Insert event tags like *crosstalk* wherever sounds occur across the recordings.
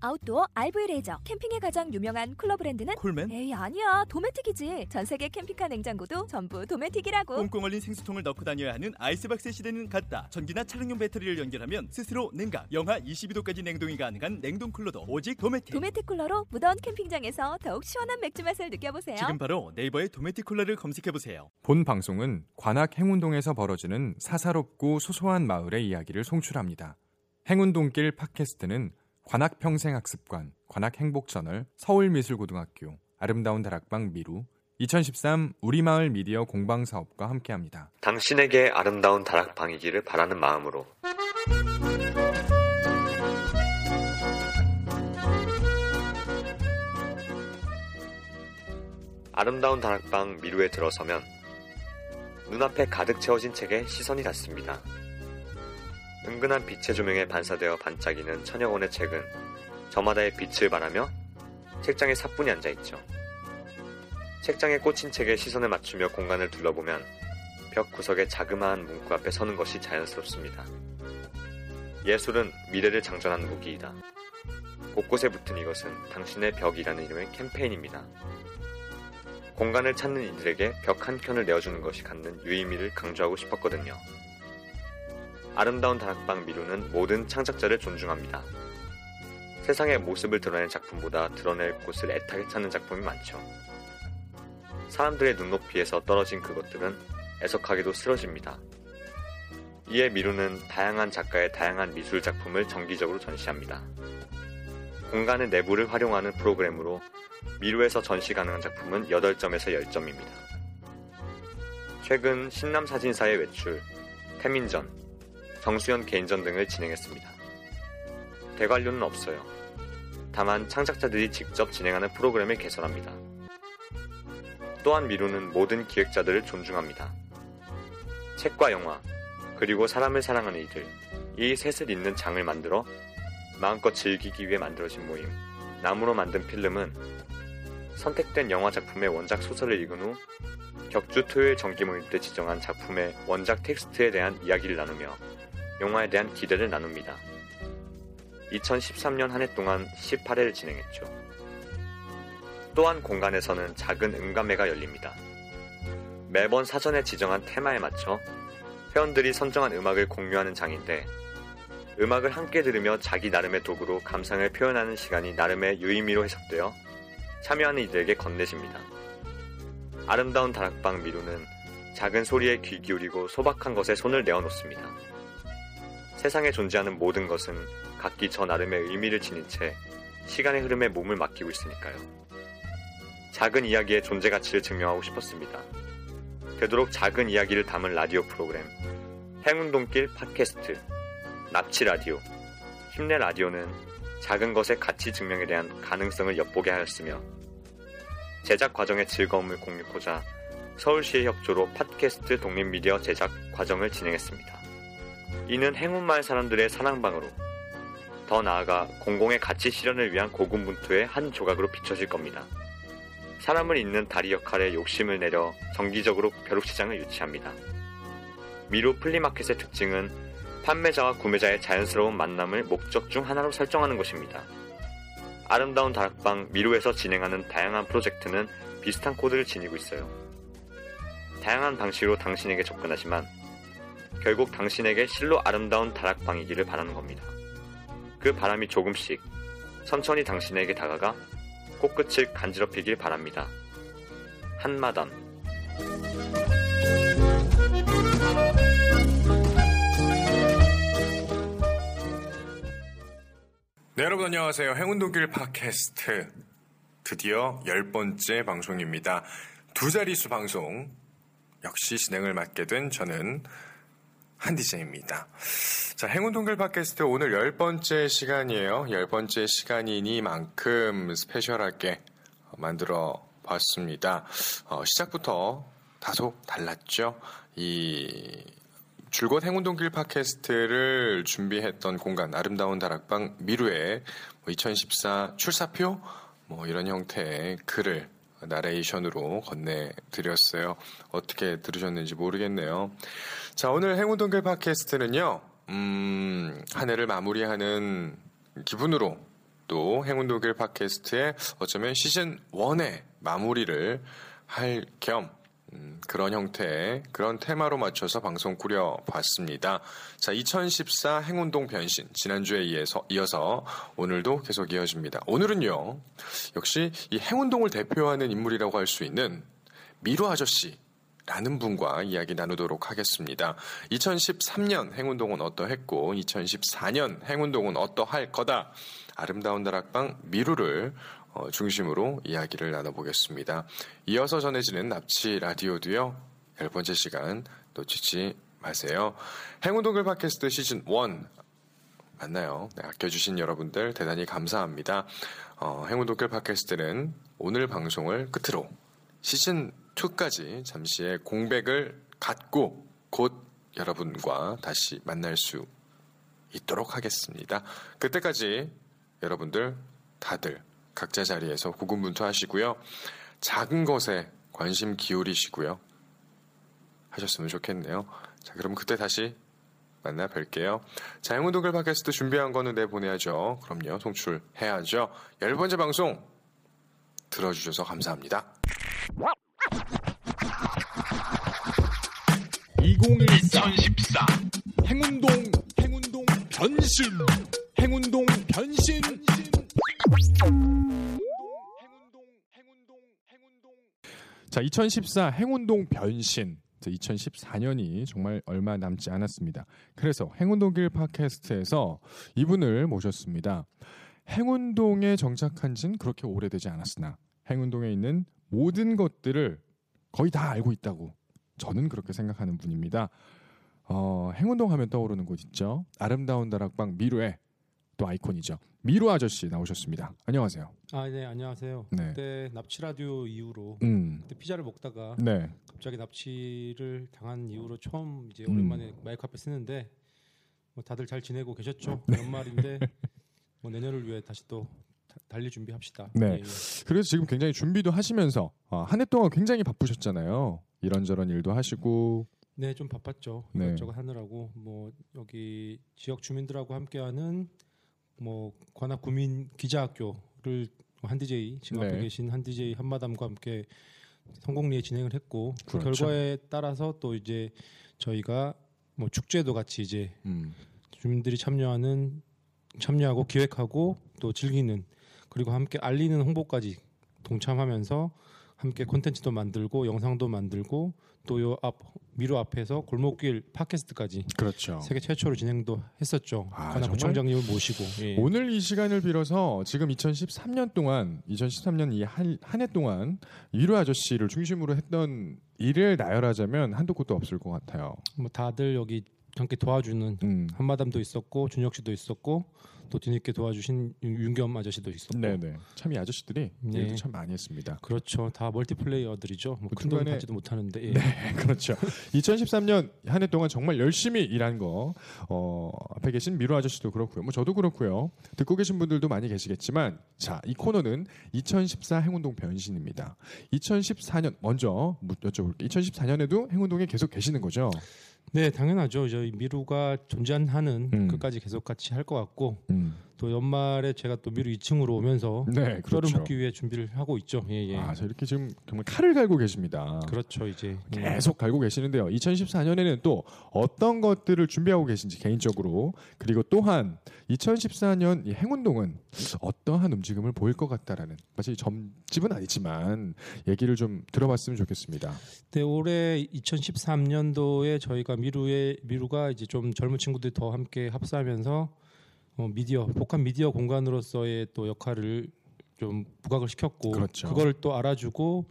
아웃도어 RV 레저 캠핑에 가장 유명한 쿨러 브랜드는 콜맨? 에이 아니야 도메틱이지 전 세계 캠핑카 냉장고도 전부 도메틱이라고 꽁꽁 얼린 생수통을 넣고 다녀야 하는 아이스박스 시대는 갔다. 전기나 차량용 배터리를 연결하면 스스로 냉각, 영하 22도까지 냉동이 가능한 냉동 쿨러도 오직 도메틱. 도메틱 쿨러로 무더운 캠핑장에서 더욱 시원한 맥주 맛을 느껴보세요 지금 바로 네이버에 도메틱 쿨러를 검색해 보세요. 본 방송은 관악 행운동에서 벌어지는 사사롭고 소소한 마을의 이야기를 송출합니다. 행운동길 팟캐스트는 관악평생학습관, 관악행복저널, 서울미술고등학교, 아름다운 다락방 미루, 2013 우리마을 미디어 공방사업과 함께합니다. 당신에게 아름다운 다락방이기를 바라는 마음으로 아름다운 다락방 미루에 들어서면 눈앞에 가득 채워진 책에 시선이 닿습니다. 은근한 빛의 조명에 반사되어 반짝이는 천여 권의 책은 저마다의 빛을 발하며 책장에 사뿐히 앉아 있죠. 책장에 꽂힌 책에 시선을 맞추며 공간을 둘러보면 벽 구석의 자그마한 문구 앞에 서는 것이 자연스럽습니다. 예술은 미래를 장전하는 무기이다. 곳곳에 붙은 이것은 당신의 벽이라는 이름의 캠페인입니다. 공간을 찾는 이들에게 벽 한 켠을 내어주는 것이 갖는 유의미를 강조하고 싶었거든요. 아름다운 다락방 미루는 모든 창작자를 존중합니다. 세상의 모습을 드러낸 작품보다 드러낼 곳을 애타게 찾는 작품이 많죠. 사람들의 눈높이에서 떨어진 그것들은 애석하게도 쓰러집니다. 이에 미루는 다양한 작가의 다양한 미술 작품을 정기적으로 전시합니다. 공간의 내부를 활용하는 프로그램으로 미루에서 전시 가능한 작품은 8점에서 10점입니다. 최근 신남 사진사의 외출, 태민전, 정수연 개인전 등을 진행했습니다. 대관료는 없어요. 다만 창작자들이 직접 진행하는 프로그램을 개설합니다. 또한 미루는 모든 기획자들을 존중합니다. 책과 영화, 그리고 사람을 사랑하는 이들, 이 셋을 잇는 장을 만들어 마음껏 즐기기 위해 만들어진 모임, 나무로 만든 필름은 선택된 영화 작품의 원작 소설을 읽은 후 격주 토요일 정기 모임 때 지정한 작품의 원작 텍스트에 대한 이야기를 나누며 영화에 대한 기대를 나눕니다. 2013년 한 해 동안 18회를 진행했죠. 또한 공간에서는 작은 음감회가 열립니다. 매번 사전에 지정한 테마에 맞춰 회원들이 선정한 음악을 공유하는 장인데 음악을 함께 들으며 자기 나름의 도구로 감상을 표현하는 시간이 나름의 유의미로 해석되어 참여하는 이들에게 건네집니다. 아름다운 다락방 미루는 작은 소리에 귀 기울이고 소박한 것에 손을 내어놓습니다. 세상에 존재하는 모든 것은 각기 저 나름의 의미를 지닌 채 시간의 흐름에 몸을 맡기고 있으니까요. 작은 이야기의 존재 가치를 증명하고 싶었습니다. 되도록 작은 이야기를 담은 라디오 프로그램 행운동길 팟캐스트 납치 라디오 힘내 라디오는 작은 것의 가치 증명에 대한 가능성을 엿보게 하였으며 제작 과정의 즐거움을 공유하고자 서울시의 협조로 팟캐스트 독립미디어 제작 과정을 진행했습니다. 이는 행운마을 사람들의 사랑방으로 더 나아가 공공의 가치 실현을 위한 고군분투의 한 조각으로 비춰질 겁니다. 사람을 잇는 다리 역할에 욕심을 내려 정기적으로 벼룩시장을 유치합니다. 미루 플리마켓의 특징은 판매자와 구매자의 자연스러운 만남을 목적 중 하나로 설정하는 것입니다. 아름다운 다락방 미루에서 진행하는 다양한 프로젝트는 비슷한 코드를 지니고 있어요. 다양한 방식으로 당신에게 접근하지만 결국 당신에게 실로 아름다운 다락방이기를 바라는 겁니다. 그 바람이 조금씩 천천히 당신에게 다가가 코끝을 간지럽히길 바랍니다. 한마담 네, 여러분 안녕하세요. 행운동길 팟캐스트 드디어 열 번째 방송입니다. 두 자릿수 방송 역시 진행을 맡게 된 저는 한디제입니다. 자, 행운동글 팟캐스트 오늘 열 번째 시간이에요. 열 번째 시간이니만큼 스페셜하게 만들어 봤습니다. 어, 시작부터 다소 달랐죠. 이 줄곧 행운동길 팟캐스트를 준비했던 공간 아름다운 다락방 미루의 2014 출사표 뭐 이런 형태의 글을 나레이션으로 건네드렸어요. 어떻게 들으셨는지 모르겠네요. 자, 오늘 행운동길 팟캐스트는요, 음, 한 해를 마무리하는 기분으로 또 행운동길 팟캐스트의 어쩌면 시즌 1의 마무리를 할 겸, 음, 그런 형태의 그런 테마로 맞춰서 방송 꾸려봤습니다. 자, 2014 행운동 변신 지난주에 이어서, 이어서 오늘도 계속 이어집니다. 오늘은요, 역시 이 행운동을 대표하는 인물이라고 할 수 있는 미루 아저씨. 라는 분과 이야기 나누도록 하겠습니다. 2013년 행운동은 어떠했고 2014년 행운동은 어떠할 거다. 아름다운 다락방 미루를 어, 중심으로 이야기를 나눠보겠습니다. 이어서 전해지는 납치 라디오도요. 열 번째 시간 놓치지 마세요. 행운동글 팟캐스트 시즌 1 맞나요? 네, 아껴주신 여러분들 대단히 감사합니다. 어, 행운동글 팟캐스트는 오늘 방송을 끝으로 시즌 2까지 잠시의 공백을 갖고 곧 여러분과 다시 만날 수 있도록 하겠습니다. 그때까지 여러분들 다들 각자 자리에서 고군분투하시고요. 작은 것에 관심 기울이시고요. 하셨으면 좋겠네요. 자, 그럼 그때 다시 만나 뵐게요. 자, 행운동글 팟캐스트 준비한 거는 내보내야죠. 그럼요. 송출해야죠. 열 번째 방송 들어주셔서 감사합니다. 2014 행운동 행운동 변신 행운동 변신 자, 2014 행운동 변신. 2014년이 정말 얼마 남지 않았습니다. 그래서 행운동길 팟캐스트에서 이분을 모셨습니다. 행운동에 정착한 지는 그렇게 오래되지 않았으나 행운동에 있는 모든 것들을 거의 다 알고 있다고 저는 그렇게 생각하는 분입니다. 어, 행운동 하면 떠오르는 곳 있죠. 아름다운 다락방 미루의 또 아이콘이죠. 미루 아저씨 나오셨습니다. 안녕하세요. 아, 네, 안녕하세요. 네. 그때 납치 라디오 이후로 음. 그때 피자를 먹다가 네. 갑자기 납치를 당한 이후로 처음 이제 음. 오랜만에 마이크 앞에 쓰는데 뭐 다들 잘 지내고 계셨죠? 연말인데 *laughs* 뭐 내년을 위해 다시 또 다- 달릴 준비합시다. 네. 예, 예. 그래서 지금 굉장히 준비도 하시면서 어, 한해 동안 굉장히 바쁘셨잖아요. 이런저런 일도 하시고 네, 좀 바빴죠. 네. 이것저것 하느라고 뭐 여기 지역 주민들하고 함께하는 뭐 관악 구민 기자학교를 한 DJ 지금 네. 앞에 계신 한 DJ 한마담과 함께 성공리에 진행을 했고 그 그렇죠. 결과에 따라서 또 이제 저희가 뭐 축제도 같이 이제 음. 주민들이 참여하는 참여하고 기획하고 또 즐기는 그리고 함께 알리는 홍보까지 동참하면서 함께 콘텐츠도 만들고 영상도 만들고 또 요 앞 미루 앞에서 골목길 팟캐스트까지 그렇죠. 세계 최초로 진행도 했었죠. 아, 관악? 구청장님을 모시고 예. 오늘 이 시간을 빌어서 지금 2013년 동안 2013년 이 한 해 동안 미루 아저씨를 중심으로 했던 일을 나열하자면 한도 끝도 없을 것 같아요. 뭐 다들 여기 함께 도와주는 음. 한마담도 있었고 준혁 씨도 있었고 또 뒤늦게 도와주신 윤- 윤겸 아저씨도 있었고 네네. 참 이 아저씨들이 네. 일도 참 많이 했습니다. 그렇죠. 다 멀티플레이어들이죠. 뭐그큰 돈을 중간에- 받지도 못하는데 예. 네, *laughs* 그렇죠. 2013년 한 해 동안 정말 열심히 일한 거 어, 앞에 계신 미루 아저씨도 그렇고요. 뭐 저도 그렇고요. 듣고 계신 분들도 많이 계시겠지만 자, 이 코너는 2014 행운동 변신입니다. 2014년 먼저 묻- 여쭤볼게요. 2014년에도 행운동에 계속 계시는 거죠? 네, 당연하죠. 저희 미루가 존재하는 음. 끝까지 계속 같이 할 것 같고 음. 또 연말에 제가 또 미루 2층으로 오면서 네, 뼈를 그렇죠. 묻기 위해 준비를 하고 있죠. 예, 예. 아, 저 이렇게 지금 정말 칼을 갈고 계십니다. 그렇죠, 이제 예. 계속 갈고 계시는데요. 2014년에는 또 어떤 것들을 준비하고 계신지 개인적으로 그리고 또한 2014년 이 행운동은 어떠한 움직임을 보일 것 같다라는 마치 점집은 아니지만 얘기를 좀 들어봤으면 좋겠습니다. 네, 올해 2013년도에 저희가 미루의 미루가 이제 좀 젊은 친구들이 더 함께 합사하면서 어, 미디어 복합 미디어 공간으로서의 또 역할을 좀 부각을 시켰고 그렇죠. 그걸 또 알아주고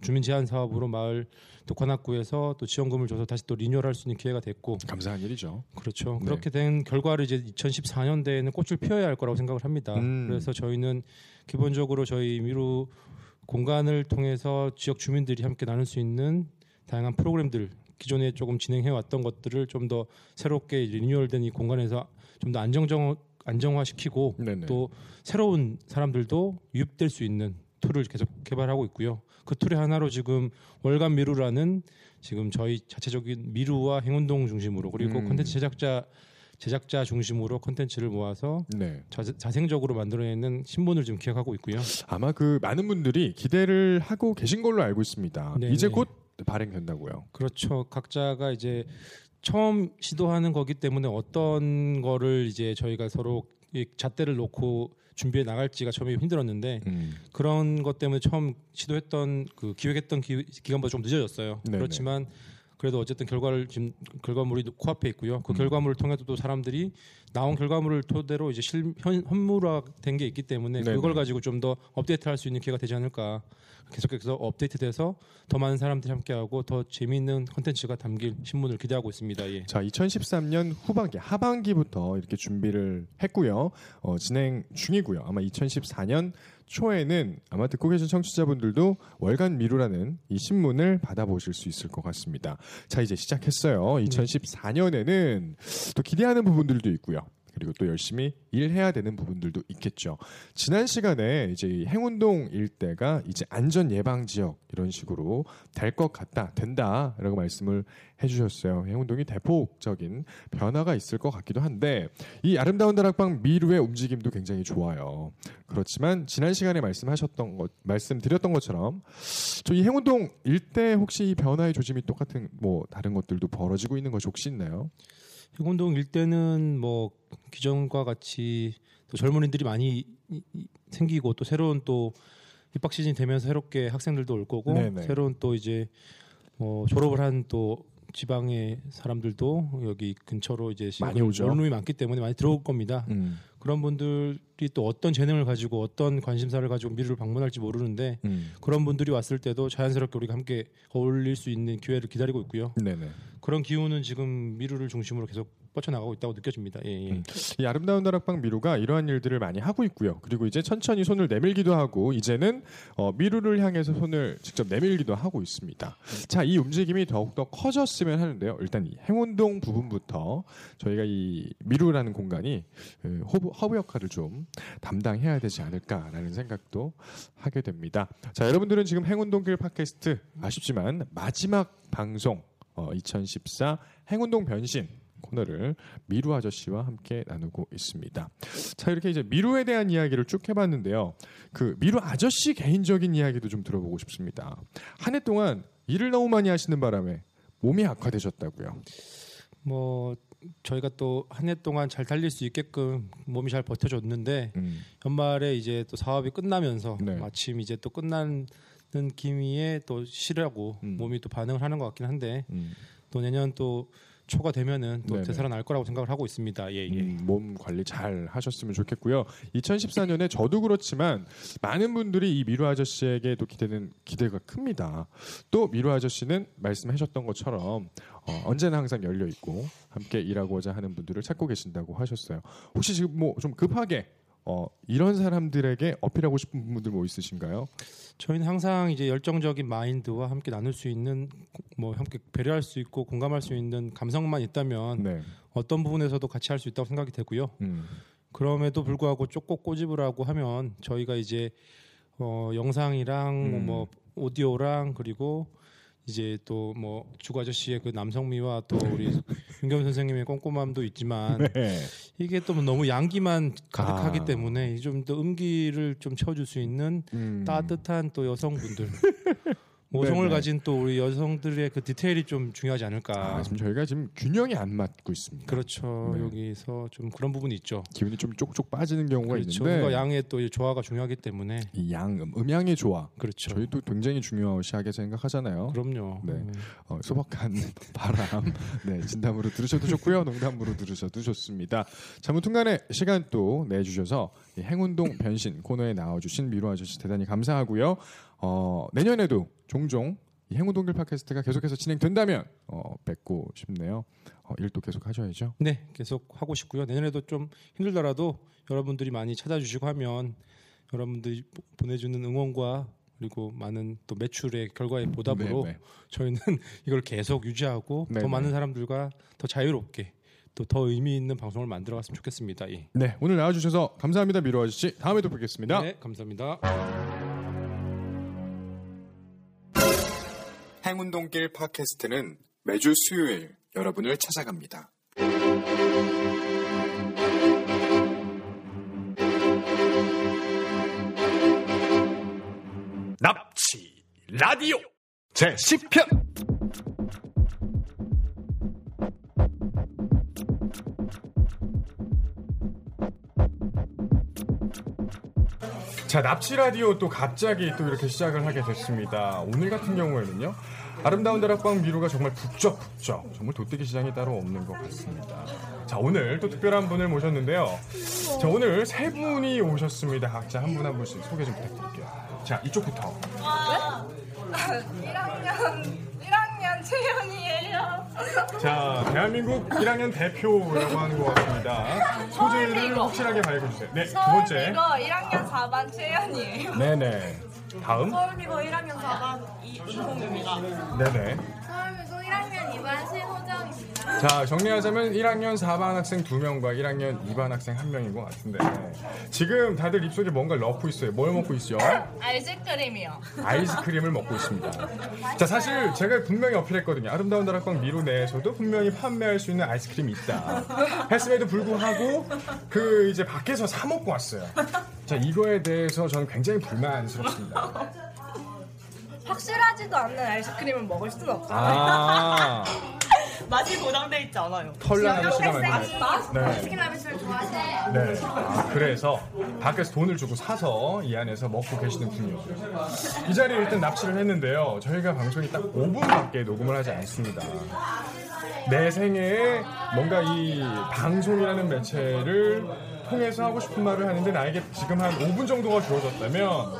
주민 제한 사업으로 마을 또 관악구에서 또 지원금을 줘서 다시 또 리뉴얼할 수 있는 기회가 됐고 감사한 일이죠. 그렇죠. 네. 그렇게 된 결과를 이제 2014년대에는 꽃을 피워야 할 거라고 생각을 합니다. 음. 그래서 저희는 기본적으로 저희 미루 공간을 통해서 지역 주민들이 함께 나눌 수 있는 다양한 프로그램들 기존에 조금 진행해 왔던 것들을 좀 더 새롭게 리뉴얼된 이 공간에서 좀 더 안정정 안정화시키고 네네. 또 새로운 사람들도 유입될 수 있는 툴을 계속 개발하고 있고요. 그 툴의 하나로 지금 월간 미루라는 지금 저희 자체적인 미루와 행운동 중심으로 그리고 음. 콘텐츠 제작자 제작자 중심으로 콘텐츠를 모아서 네. 자, 자생적으로 만들어내는 신문을 지금 기획하고 있고요. 아마 그 많은 분들이 기대를 하고 계신 걸로 알고 있습니다. 네네. 이제 곧 발행된다고요. 그렇죠. 각자가 이제 처음 시도하는 거기 때문에 어떤 거를 이제 저희가 서로 이 잣대를 놓고 준비해 나갈지가 처음에 힘들었는데 음. 그런 것 때문에 처음 시도했던 그 기획했던 기, 기간보다 좀 늦어졌어요. 네네. 그렇지만 그래도 어쨌든 결과를 지금 결과물이 코앞에 있고요. 그 음. 결과물을 통해서 또 사람들이 나온 결과물을 토대로 이제 실 현, 현물화된 게 있기 때문에 네네. 그걸 가지고 좀 더 업데이트할 수 있는 기회가 되지 않을까. 계속해서 업데이트돼서 더 많은 사람들이 함께하고 더 재미있는 컨텐츠가 담길 신문을 기대하고 있습니다. 예. 자, 2013년 후반기, 하반기부터 이렇게 준비를 했고요. 어, 진행 중이고요. 아마 2014년 초에는 아마 듣고 계신 청취자분들도 월간 미루라는 이 신문을 받아보실 수 있을 것 같습니다. 자, 이제 시작했어요. 2014년에는 또 기대하는 부분들도 있고요. 그리고 또 열심히 일해야 되는 부분들도 있겠죠. 지난 시간에 이제 이 행운동 일대가 이제 안전 예방 지역 이런 식으로 될 것 같다, 된다라고 말씀을 해주셨어요. 행운동이 대폭적인 변화가 있을 것 같기도 한데 이 아름다운 다락방 미루의 움직임도 굉장히 좋아요. 그렇지만 지난 시간에 말씀하셨던 것, 말씀드렸던 것처럼 저 이 행운동 일대 혹시 이 변화의 조짐이 똑같은 뭐 다른 것들도 벌어지고 있는 것이 혹시 있나요? 행운동 일대는 뭐 기존과 같이 또 젊은이들이 많이 생기고 또 새로운 또 입학 시즌이 되면서 새롭게 학생들도 올 거고 네네. 새로운 또 이제 뭐 졸업을 한 또 지방의 사람들도 여기 근처로 이제 많이 오죠. 원룸이 많기 때문에 많이 들어올 겁니다. 음. 그런 분들이 또 어떤 재능을 가지고 어떤 관심사를 가지고 미루를 방문할지 모르는데 음. 그런 분들이 왔을 때도 자연스럽게 우리가 함께 어울릴 수 있는 기회를 기다리고 있고요. 네네. 그런 기운은 지금 미루를 중심으로 계속 뻗쳐나가고 있다고 느껴집니다. 예, 예. 음. 이 아름다운 다락방 미루가 이러한 일들을 많이 하고 있고요. 그리고 이제 천천히 손을 내밀기도 하고 이제는 어, 미루를 향해서 손을 직접 내밀기도 하고 있습니다. 자, 이 움직임이 더욱더 커졌으면 하는데요. 일단 이 행운동 부분부터 저희가 이 미루라는 공간이 그 허브, 허브 역할을 좀 담당해야 되지 않을까라는 생각도 하게 됩니다. 자, 여러분들은 지금 행운동길 팟캐스트 아쉽지만 마지막 방송 어, 2014 행운동 변신 코너를 미루 아저씨와 함께 나누고 있습니다. 자 이렇게 이제 미루에 대한 이야기를 쭉 해봤는데요. 그 미루 아저씨 개인적인 이야기도 좀 들어보고 싶습니다. 한 해 동안 일을 너무 많이 하시는 바람에 몸이 악화되셨다고요. 뭐 저희가 또 한 해 동안 잘 달릴 수 있게끔 몸이 잘 버텨줬는데 음, 연말에 이제 또 사업이 끝나면서 네. 마침 이제 또 끝나는 기미에 또 쉬라고 음. 몸이 또 반응을 하는 것 같긴 한데 음, 또 내년 또 초가 되면은 또 네네. 되살아날 거라고 생각을 하고 있습니다. 예, 예. 음, 몸 관리 잘 하셨으면 좋겠고요. 2014년에 저도 그렇지만 많은 분들이 이 미루 아저씨에게도 기대는 기대가 큽니다. 또 미루 아저씨는 말씀하셨던 것처럼 어, 언제나 항상 열려 있고 함께 일하고자 하는 분들을 찾고 계신다고 하셨어요. 혹시 지금 뭐 좀 급하게 어, 이런 사람들에게 어필하고 싶은 부분들 뭐 있으신가요? 저희는 항상 이제 열정적인 마인드와 함께 나눌 수 있는 뭐 함께 배려할 수 있고 공감할 수 있는 감성만 있다면 네. 어떤 부분에서도 같이 할 수 있다고 생각이 되고요. 음, 그럼에도 불구하고 쪽꼭 꼬집을 하고 하면 저희가 이제 어, 영상이랑 음. 뭐 오디오랑 그리고 이제 또 뭐 주구 아저씨의 그 남성미와 또 우리 윤겸 선생님의 꼼꼼함도 있지만 네. 이게 또 너무 양기만 가득하기 아. 때문에 좀 더 음기를 좀 채워줄 수 있는 음. 따뜻한 또 여성분들 *laughs* 모성을 네네. 가진 또 우리 여성들의 그 디테일이 좀 중요하지 않을까. 아, 지금 저희가 지금 균형이 안 맞고 있습니다. 그렇죠. 네. 여기서 좀 그런 부분이 있죠. 기운이 좀 쪽쪽 빠지는 경우가 그렇죠. 있는데 그러니까 양의 또 조화가 중요하기 때문에 이 양, 음, 음양의 조화 그렇죠. 저희도 굉장히 중요시하게 생각하잖아요. 그럼요. 네. 음. 어, 소박한 *laughs* 바람, 네 진담으로 들으셔도 좋고요, 농담으로 들으셔도 좋습니다. 자무튼간에 시간 또 내주셔서 이 행운동 변신 코너에 나와주신 미로 아저씨 대단히 감사하고요. 어, 내년에도 종종 이 행운동길 팟캐스트가 계속해서 진행된다면 어, 뵙고 싶네요. 어, 일도 계속 하셔야죠. 네, 계속 하고 싶고요. 내년에도 좀 힘들더라도 여러분들이 많이 찾아주시고 하면 여러분들이 보- 보내주는 응원과 그리고 많은 또 매출의 결과의 보답으로 네, 네. 저희는 *laughs* 이걸 계속 유지하고 네, 더 네. 많은 사람들과 더 자유롭게 또 더 의미 있는 방송을 만들어갔으면 좋겠습니다. 예. 네, 오늘 나와주셔서 감사합니다, 미로 아저씨. 다음에도 뵙겠습니다. 네, 감사합니다. 행운동길 팟캐스트는 매주 수요일 여러분을 찾아갑니다. 납치 라디오 제 10편 자, 납치 라디오 또 갑자기 또 이렇게 시작을 하게 됐습니다. 오늘 같은 경우에는요. 아름다운 다락방 미루가 정말 북적북적 정말 도떼기 시장이 따로 없는 것 같습니다. 자 오늘 또 특별한 분을 모셨는데요. 자 오늘 세 분이 오셨습니다. 각자 한 분 한 분씩 소개 좀 부탁드릴게요. 자 이쪽부터 1학년 1학년 채연이에요. 자 대한민국 1학년 대표라고 하는 것 같습니다. 소재를 확실하게 밝혀주세요. 네 두 번째 이거 1학년 4반 채연이에요. 네네 다음 서울미고 1학년 4반 이은홍입니다. 네네 서울미고 1학년 2반 신호정입니다. 자 정리하자면 1학년 4반 학생 2명과 1학년 2반 학생 1명인 것 같은데. 지금 다들 입속에 뭔가를 넣고 있어요. 뭘 먹고 있죠? *laughs* 아이스크림이요. 아이스크림을 먹고 있습니다. 자 사실 제가 분명히 어필했거든요. 아름다운 다락방 미로 내에서도 분명히 판매할 수 있는 아이스크림이 있다. 했음에도 불구하고 그 이제 밖에서 사 먹고 왔어요. 자 이거에 대해서 저는 굉장히 불만스럽습니다 확실하지도 않는 아이스크림을 먹을 수는 없어요. 아 *laughs* 맛이 보장돼 있지 않아요. 털난 아저씨가 만든 네. 라비스를 좋아하시나요? 네. 아, 그래서 밖에서 돈을 주고 사서 이 안에서 먹고 계시는군요. 이 자리에 일단 납치를 했는데요. 저희가 방송이 딱 5분밖에 녹음을 하지 않습니다. 내 생애에 뭔가 이 방송이라는 매체를 통해서 하고 싶은 말을 하는데 나에게 지금 한 5분 정도가 주어졌다면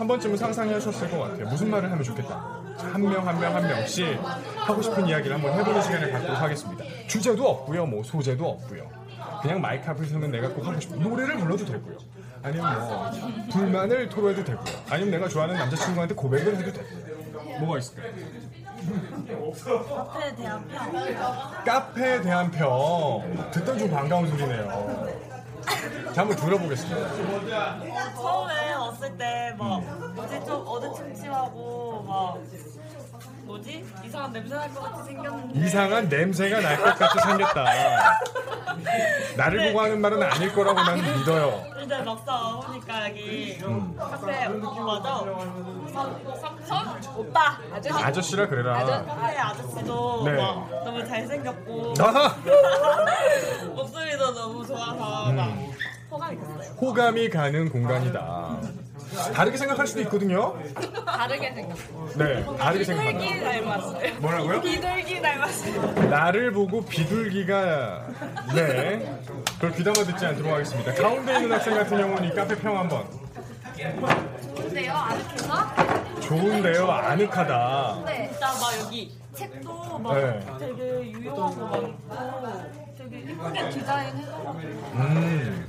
한 번쯤은 상상해 하셨을 것 같아요. 무슨 말을 하면 좋겠다. 한 명 한 명 한 명씩 하고 싶은 이야기를 한번 해보는 시간을 갖도록 하겠습니다. 주제도 없고요, 뭐 소재도 없고요. 그냥 마이크 앞에 서면 내가 꼭 하고 싶은 노래를 불러도 되고요. 아니면 뭐 불만을 토로해도 되고요. 아니면 내가 좋아하는 남자친구한테 고백을 해도 되고요. 뭐가 있을까요? 카페에 대한 평. 카페에 대한 평 듣던 좀 반가운 소리네요. 자 한번 들어보겠습니다. 처음에 왔을 때 막 뭐지 좀 어두침침하고 막 뭐지 이상한 냄새 날 것 같이 생겼는데 이상한 냄새가 날 것 같이 생겼다. 나를 보고 하는 말은 아닐 거라고 난 믿어요. 근데 막상 오니까 여기 음. 카페 맞아 삼삼 오빠 아저씨 아저씨라 그래라. 카페 아저씨도 네. 막 너무 잘생겼고! *laughs* 목소리도 너무 좋아서 음. 막 호감이 갔어요. 호감이 가는 공간이다. 다르게 생각할 수도 있거든요. 다르게 생겼어요. 네, 다르게 비둘기 생각한다. 닮았어요. 뭐라고요? 비둘기 닮았어요. 나를 보고 비둘기가 네 그걸 귀담아 듣지 않도록 하겠습니다. 가운데 있는 학생 같은 경우는 이 카페 평 한번 근데요, 아르케가 좋은데요 아늑하다. 네. 일단 막 여기 책도 막 네. 되게 유용하고 많고 예쁘게 디자인해서 음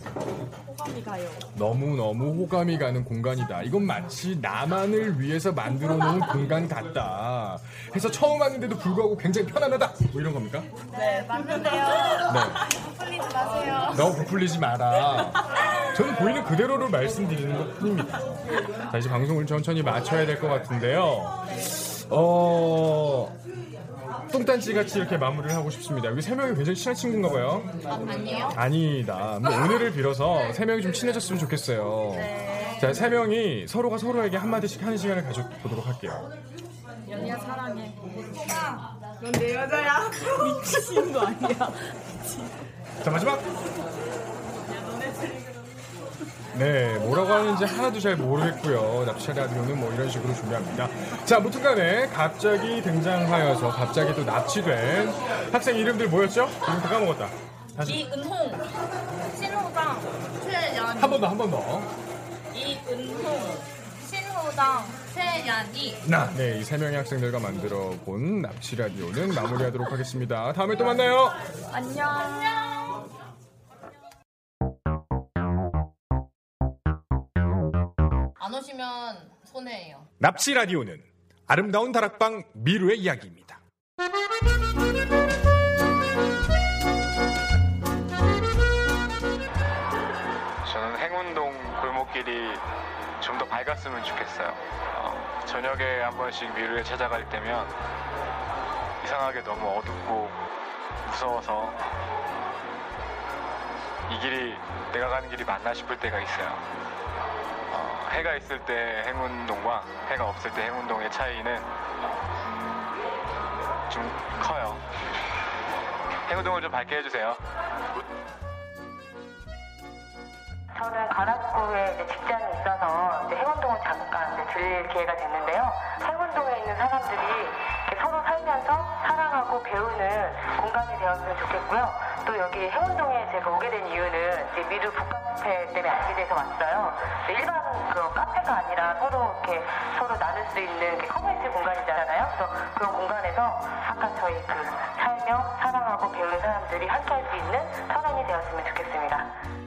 호감이 가요. 너무 너무 호감이 가는 공간이다. 이건 마치 나만을 위해서 만들어 놓은 공간 같다. 해서 처음 왔는데도 불구하고 굉장히 편안하다. 뭐 이런 겁니까? 네 맞는데요. 네. 풀리지 마세요. 너무 부풀리지 마라. 저는 보이는 그대로를 말씀드리는 것 뿐입니다. 자, 이제 방송을 천천히 마쳐야 될 것 같은데요. 어, 똥단지 같이 이렇게 마무리를 하고 싶습니다. 여기 세 명이 굉장히 친한 친구인가 봐요. 아니에요? 아니다. 뭐 오늘을 빌어서 세 명이 좀 친해졌으면 좋겠어요. 자, 세 명이 서로가 서로에게 한마디씩 하는 시간을 가져보도록 할게요. 연희야 사랑해. 넌 내 여자야. 미친 거 아니야? 자, 마지막! 네, 뭐라고 하는지 하나도 잘 모르겠고요. 납치 라디오는 뭐 이런 식으로 준비합니다. 자, 무튼간에 갑자기 등장하여서 갑자기 또 납치된 학생 이름들 뭐였죠? 지금 다 까먹었다. 다시 이은홍, 신호당, 최연희. 한 번 더, 한 번 더. 이은홍, 신호당, 최연이. 나, 네, 이 세 명의 학생들과 만들어 본 납치 라디오는 마무리하도록 하겠습니다. 다음에 또 만나요. 안녕. 안 오시면 손해예요. 납치 라디오는 아름다운 다락방 미루의 이야기입니다. 저는 행운동 골목길이 좀 더 밝았으면 좋겠어요. 어, 저녁에 한 번씩 미루에 찾아갈 때면 이상하게 너무 어둡고 무서워서 이 길이 내가 가는 길이 맞나 싶을 때가 있어요. 어, 해가 있을 때 행운동과 해가 없을 때 행운동의 차이는 음, 좀 커요. 행운동을 좀 밝게 해주세요. 저는 이제 직장이 있어서 행운동을 잠깐 들릴 기회가 됐는데요. 행운동에 있는 사람들이 서로 살면서 사랑하고 배우는 공간이 되었으면 좋겠고요. 또 여기 행운동에 제가 오게 된 이유는 이제 미르 북카페 때문에 알게 돼서 왔어요. 근데 일반 그 카페가 아니라 서로 이렇게 서로 나눌 수 있는 커뮤니티 공간이잖아요. 그래서 그런 공간에서 아까 저희 그 살며 사랑하고 배우는 사람들이 함께 할 수 있는 터전이 되었으면 좋겠습니다.